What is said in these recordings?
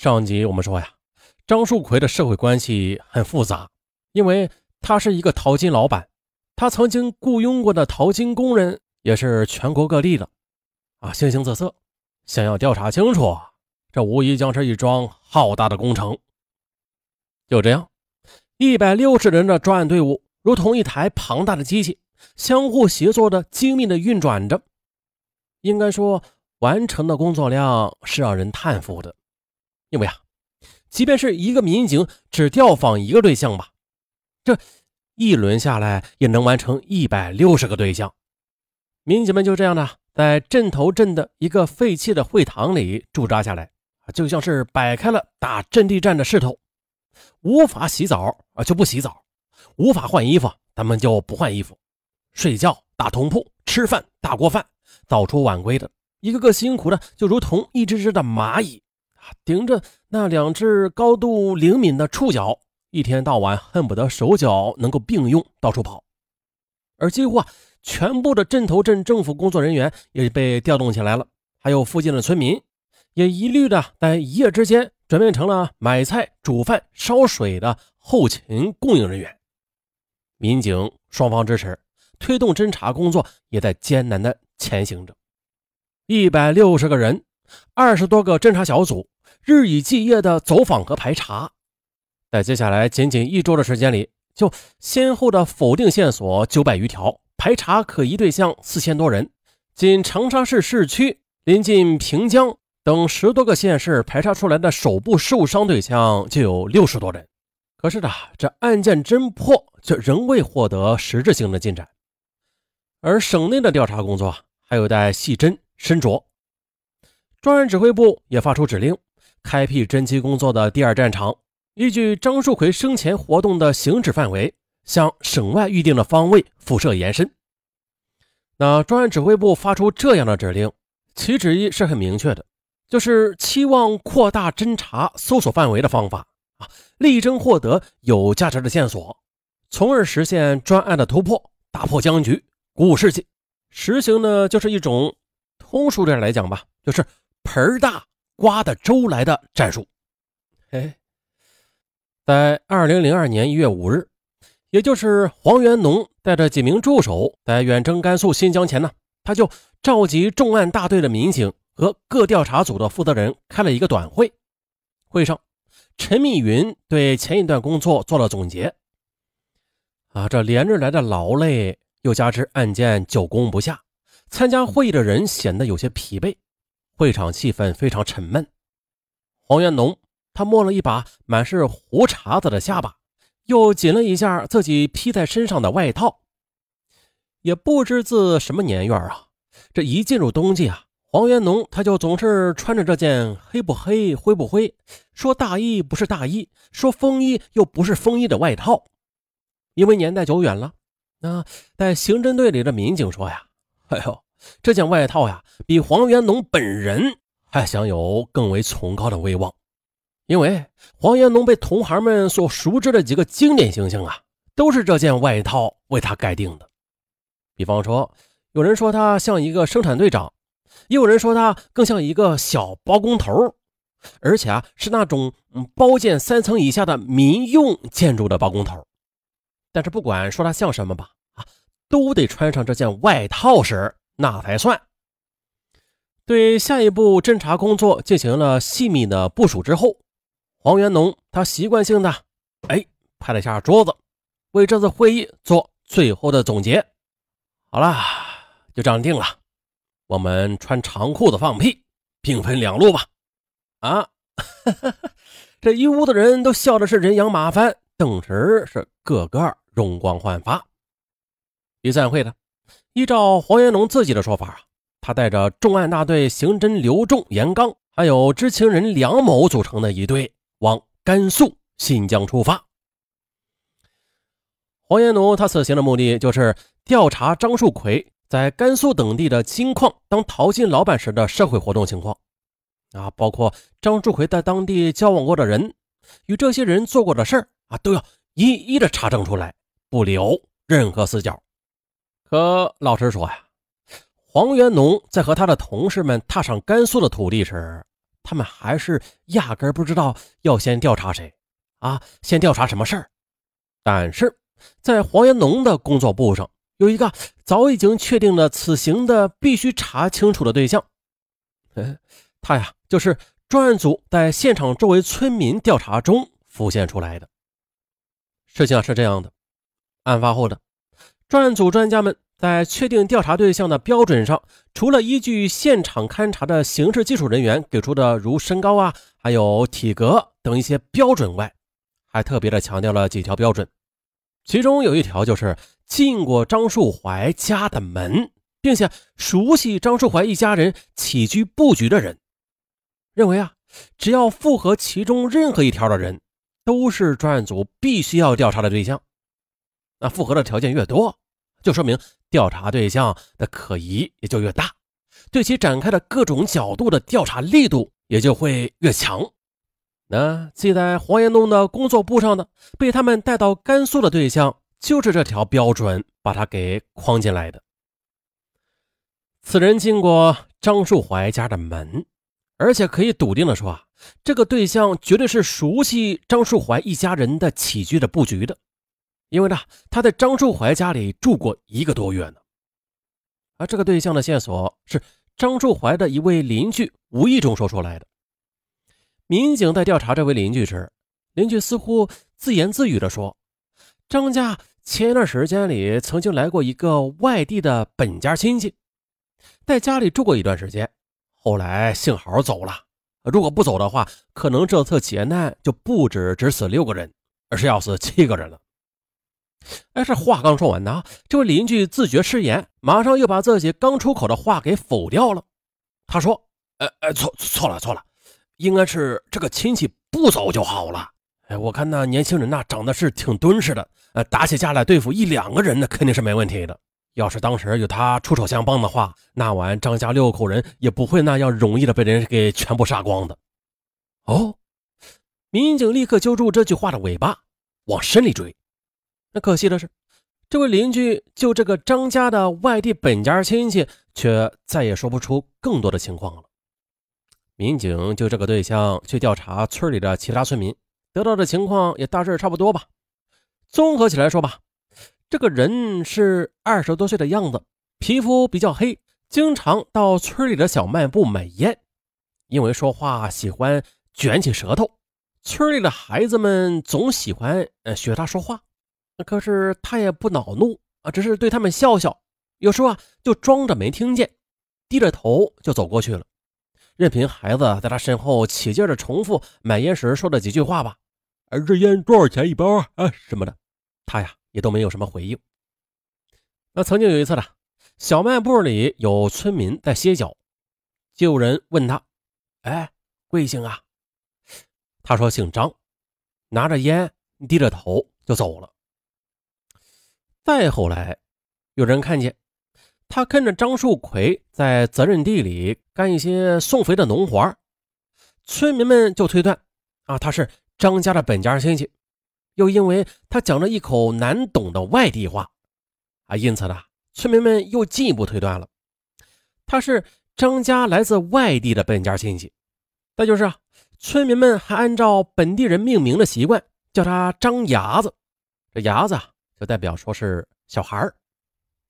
上集我们说呀，张树奎的社会关系很复杂，因为他是一个淘金老板，他曾经雇佣过的淘金工人也是全国各地的，啊，形形色色。想要调查清楚，这无疑将是一桩浩大的工程。就这样，一百六十人的专案队伍如同一台庞大的机器，相互协作的精密的运转着。应该说，完成的工作量是让人叹服的。因为啊，即便是一个民警只调访一个对象吧，这一轮下来也能完成一百六十个对象。民警们就这样的在镇头镇的一个废弃的会堂里驻扎下来，就像是摆开了打阵地战的势头。无法洗澡啊，就不洗澡；无法换衣服，他们就不换衣服。睡觉打通铺，吃饭大锅饭，早出晚归的，一个个辛苦的就如同一只只的蚂蚁。顶着那两只高度灵敏的触角，一天到晚恨不得手脚能够并用，到处跑。而几乎啊，全部的镇头镇政府工作人员也被调动起来了，还有附近的村民，也一律的在一夜之间转变成了买菜、煮饭、烧水的后勤供应人员。民警双方支持，推动侦查工作也在艰难的前行着。一百六十个人，二十多个侦查小组。日以继夜的走访和排查，在接下来仅仅一周的时间里，就先后的否定线索九百余条，排查可疑对象四千多人。仅长沙市市区临近平江等十多个县市排查出来的手部受伤对象就有六十多人。可是呢，这案件侦破却仍未获得实质性的进展，而省内的调查工作还有待细侦深琢。专案指挥部也发出指令。开辟侦缉工作的第二战场，依据张树奎生前活动的行止范围，向省外预定的方位辐射延伸。那专案指挥部发出这样的指令，其旨意是很明确的，就是期望扩大侦查搜索范围的方法啊，力争获得有价值的线索，从而实现专案的突破，打破僵局，鼓舞士气。实行呢，就是一种通俗点来讲吧，就是盆大。刮的周来的战术，哎，在二零零二年一月五日，也就是黄元农带着几名助手在远征甘肃新疆前呢，他就召集重案大队的民警和各调查组的负责人开了一个短会。会上，陈密云对前一段工作做了总结。啊，这连日来的劳累，又加之案件久攻不下，参加会议的人显得有些疲惫。会场气氛非常沉闷。黄元农他摸了一把满是胡茬子的下巴，又紧了一下自己披在身上的外套。也不知自什么年月啊，这一进入冬季啊，黄元农他就总是穿着这件黑不黑、灰不灰，说大衣不是大衣，说风衣又不是风衣的外套。因为年代久远了，那在刑侦队里的民警说呀：“哎呦。”这件外套呀，比黄元农本人还享有更为崇高的威望，因为黄元农被同行们所熟知的几个经典形象啊，都是这件外套为他盖定的。比方说，有人说他像一个生产队长，也有人说他更像一个小包工头，而且啊，是那种包建三层以下的民用建筑的包工头。但是不管说他像什么吧，啊，都得穿上这件外套时。那才算。对下一步侦查工作进行了细密的部署之后，黄元农他习惯性的哎拍了下桌子，为这次会议做最后的总结。好了，就这样定了。我们穿长裤子放屁，兵分两路吧。啊，这一屋子人都笑的是人仰马翻，顿时是个个容光焕发。一散会的。依照黄元龙自己的说法啊，他带着重案大队刑侦刘仲、严刚，还有知情人梁某组成的一队，往甘肃、新疆出发。黄元龙他此行的目的就是调查张树奎在甘肃等地的金矿当淘金老板时的社会活动情况，啊，包括张树奎在当地交往过的人，与这些人做过的事儿啊，都要一一的查证出来，不留任何死角。可老实说呀，黄元农在和他的同事们踏上甘肃的土地时，他们还是压根不知道要先调查谁啊，先调查什么事儿。但是在黄元农的工作簿上有一个早已经确定了此行的必须查清楚的对象，嗯，他呀就是专案组在现场周围村民调查中浮现出来的。事情是这样的，案发后的专案组专家们在确定调查对象的标准上，除了依据现场勘查的刑事技术人员给出的如身高啊，还有体格等一些标准外，还特别的强调了几条标准。其中有一条就是进过张树怀家的门，并且熟悉张树怀一家人起居布局的人，认为啊，只要符合其中任何一条的人。都是专案组必须要调查的对象，那符合的条件越多，就说明调查对象的可疑也就越大，对其展开的各种角度的调查力度也就会越强。那记在黄延东的工作簿上的，被他们带到甘肃的对象，就是这条标准把他给框进来的。此人进过张树怀家的门。而且可以笃定的说啊，这个对象绝对是熟悉张树怀一家人的起居的布局的，因为呢，他在张树怀家里住过一个多月呢。而这个对象的线索是张树怀的一位邻居无意中说出来的。民警在调查这位邻居时，邻居似乎自言自语的说：“张家前一段时间里曾经来过一个外地的本家亲戚，在家里住过一段时间。”后来幸好走了，如果不走的话，可能这次劫难就不止只死六个人，而是要死七个人了。哎，这话刚说完呢，这位邻居自觉失言，马上又把自己刚出口的话给否掉了。他说：“呃呃，错错了错了，应该是这个亲戚不走就好了。哎，我看那年轻人呐，长得是挺敦实的，呃，打起架来对付一两个人，那肯定是没问题的。”要是当时有他出手相帮的话，那晚张家六口人也不会那样容易的被人给全部杀光的。哦，民警立刻揪住这句话的尾巴，往深里追。那可惜的是，这位邻居就这个张家的外地本家亲戚，却再也说不出更多的情况了。民警就这个对象去调查村里的其他村民，得到的情况也大致差不多吧。综合起来说吧。这个人是二十多岁的样子，皮肤比较黑，经常到村里的小卖部买烟。因为说话喜欢卷起舌头，村里的孩子们总喜欢呃学他说话。可是他也不恼怒啊，只是对他们笑笑，有时候啊就装着没听见，低着头就走过去了，任凭孩子在他身后起劲的重复买烟时说的几句话吧。而这烟多少钱一包啊什么的，他呀。也都没有什么回应。那曾经有一次呢，小卖部里有村民在歇脚，就有人问他：“哎，贵姓啊？”他说：“姓张。”拿着烟，低着头就走了。再后来，有人看见他跟着张树奎在责任地里干一些送肥的农活，村民们就推断啊，他是张家的本家亲戚。又因为他讲了一口难懂的外地话，啊，因此呢，村民们又进一步推断了，他是张家来自外地的本家亲戚。再就是啊，村民们还按照本地人命名的习惯，叫他张伢子。这伢子啊，就代表说是小孩儿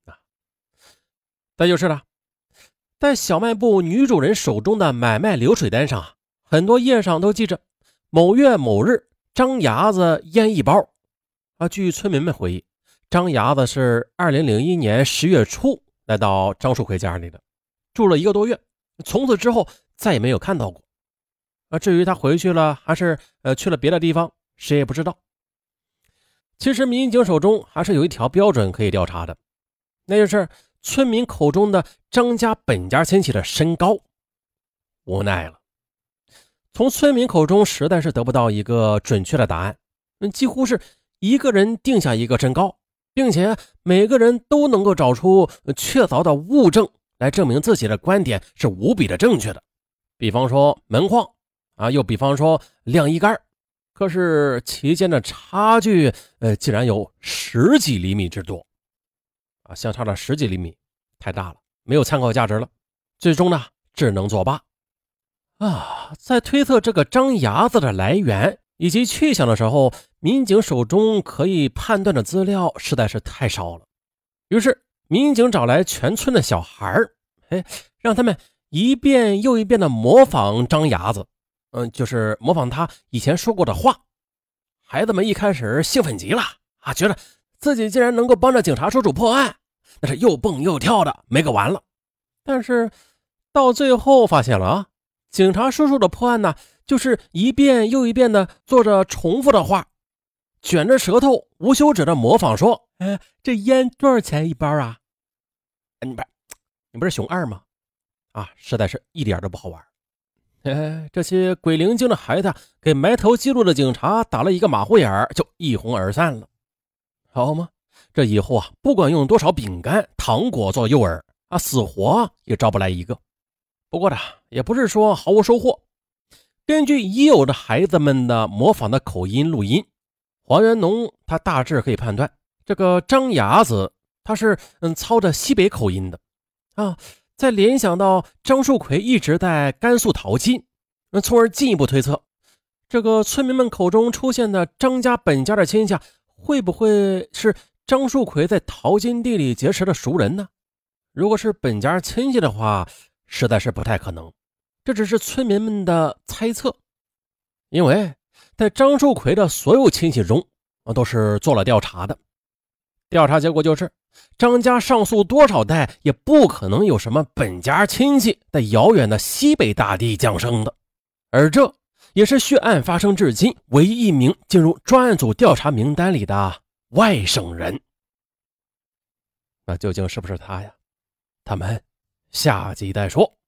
啊。再就是了，在小卖部女主人手中的买卖流水单上啊，很多页上都记着某月某日。张牙子烟一包，啊，据村民们回忆，张牙子是二零零一年十月初来到张树奎家里的，住了一个多月，从此之后再也没有看到过。啊，至于他回去了还是呃去了别的地方，谁也不知道。其实民警手中还是有一条标准可以调查的，那就是村民口中的张家本家亲戚的身高。无奈了。从村民口中实在是得不到一个准确的答案，嗯，几乎是一个人定下一个身高，并且每个人都能够找出确凿的物证来证明自己的观点是无比的正确的。比方说门框啊，又比方说晾衣杆，可是其间的差距，呃，竟然有十几厘米之多，啊，相差了十几厘米，太大了，没有参考价值了，最终呢，只能作罢。啊，在推测这个张牙子的来源以及去向的时候，民警手中可以判断的资料实在是太少了。于是，民警找来全村的小孩儿，哎，让他们一遍又一遍的模仿张牙子，嗯，就是模仿他以前说过的话。孩子们一开始兴奋极了啊，觉得自己竟然能够帮着警察叔叔破案，那是又蹦又跳的，没个完了。但是到最后发现了啊。警察叔叔的破案呢，就是一遍又一遍的做着重复的话，卷着舌头无休止的模仿说：“哎，这烟多少钱一包啊？你不，你不是熊二吗？啊，实在是一点都不好玩。”哎，这些鬼灵精的孩子给埋头记录的警察打了一个马虎眼儿，就一哄而散了。好吗？这以后啊，不管用多少饼干、糖果做诱饵啊，死活也招不来一个。不过呢，也不是说毫无收获。根据已有的孩子们的模仿的口音录音，黄元农他大致可以判断，这个张牙子他是嗯操着西北口音的啊。再联想到张树奎一直在甘肃淘金，那从而进一步推测，这个村民们口中出现的张家本家的亲戚，会不会是张树奎在淘金地里结识的熟人呢？如果是本家亲戚的话。实在是不太可能，这只是村民们的猜测，因为在张树奎的所有亲戚中，啊都是做了调查的，调查结果就是张家上诉多少代也不可能有什么本家亲戚在遥远的西北大地降生的，而这也是血案发生至今唯一一名进入专案组调查名单里的外省人。那究竟是不是他呀？咱们。下集再说。